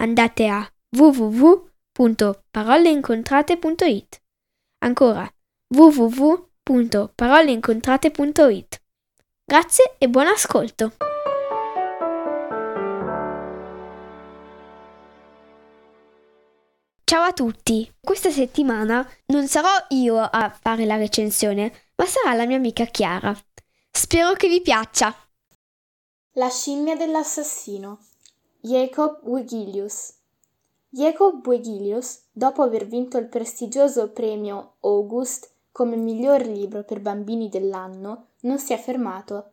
andate a www.paroleincontrate.it. Ancora www.paroleincontrate.it. Grazie e buon ascolto! Ciao a tutti! Questa settimana non sarò io a fare la recensione, ma sarà la mia amica Chiara. Spero che vi piaccia! La scimmia dell'assassino Jacob Wigilius Jacob Wigilius, dopo aver vinto il prestigioso premio August come miglior libro per bambini dell'anno, non si è fermato.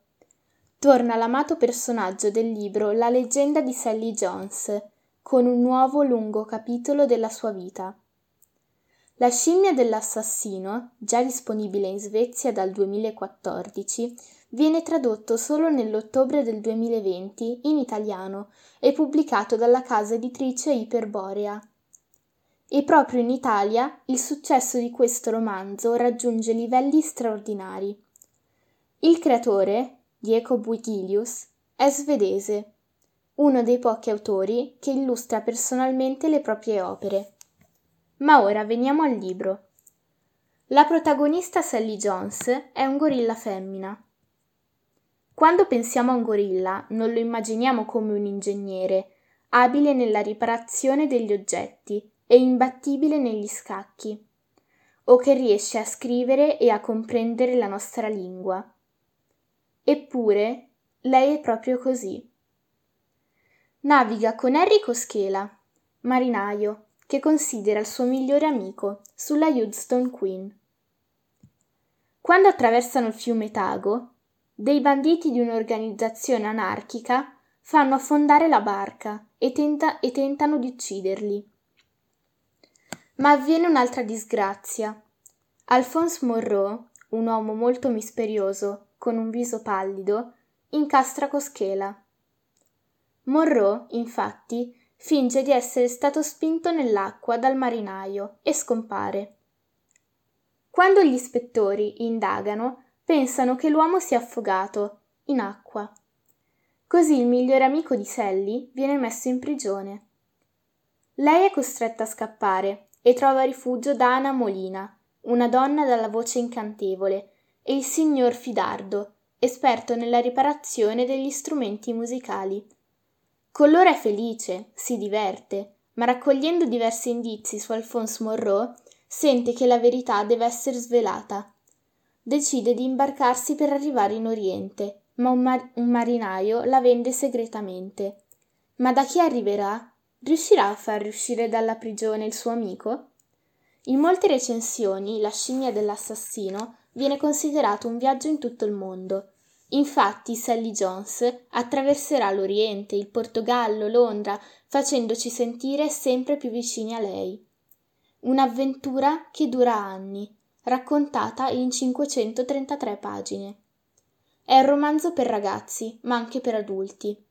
Torna l'amato personaggio del libro La leggenda di Sally Jones, con un nuovo lungo capitolo della sua vita. La scimmia dell'assassino, già disponibile in Svezia dal 2014, viene tradotto solo nell'ottobre del 2020 in italiano e pubblicato dalla casa editrice Iperborea. E proprio in Italia il successo di questo romanzo raggiunge livelli straordinari. Il creatore, Jacob Wigilius, è svedese, uno dei pochi autori che illustra personalmente le proprie opere. Ma ora veniamo al libro. La protagonista Sally Jones è un gorilla femmina. Quando pensiamo a un gorilla non lo immaginiamo come un ingegnere, abile nella riparazione degli oggetti e imbattibile negli scacchi, o che riesce a scrivere e a comprendere la nostra lingua. Eppure lei è proprio così. Naviga con Enrico Schela, marinaio, che considera il suo migliore amico, sulla Hudson Queen. Quando attraversano il fiume Tago, dei banditi di un'organizzazione anarchica fanno affondare la barca e, tenta- e tentano di ucciderli. Ma avviene un'altra disgrazia. Alphonse Morrow, un uomo molto misterioso, con un viso pallido, incastra Coschela. Morrow, infatti, finge di essere stato spinto nell'acqua dal marinaio e scompare. Quando gli ispettori indagano, pensano che l'uomo sia affogato in acqua. Così il migliore amico di Sally viene messo in prigione. Lei è costretta a scappare e trova rifugio da Ana Molina, una donna dalla voce incantevole, e il signor Fidardo, esperto nella riparazione degli strumenti musicali. Con loro è felice, si diverte, ma raccogliendo diversi indizi su Alphonse Morrow, sente che la verità deve essere svelata decide di imbarcarsi per arrivare in Oriente, ma un, mar- un marinaio la vende segretamente. Ma da chi arriverà? Riuscirà a far riuscire dalla prigione il suo amico? In molte recensioni la scimmia dell'assassino viene considerato un viaggio in tutto il mondo. Infatti Sally Jones attraverserà l'Oriente, il Portogallo, Londra, facendoci sentire sempre più vicini a lei. Un'avventura che dura anni, raccontata in 533 pagine. È un romanzo per ragazzi, ma anche per adulti.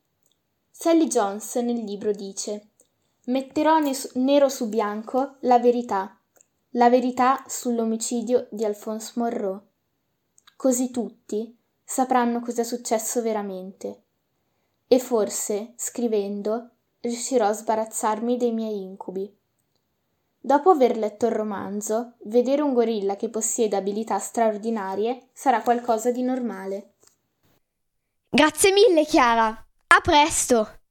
Sally Jones nel libro dice Metterò nero su bianco la verità, la verità sull'omicidio di Alphonse Morrow. Così tutti sapranno cosa è successo veramente. E forse, scrivendo, riuscirò a sbarazzarmi dei miei incubi. Dopo aver letto il romanzo, vedere un gorilla che possiede abilità straordinarie sarà qualcosa di normale. Grazie mille, Chiara. A presto!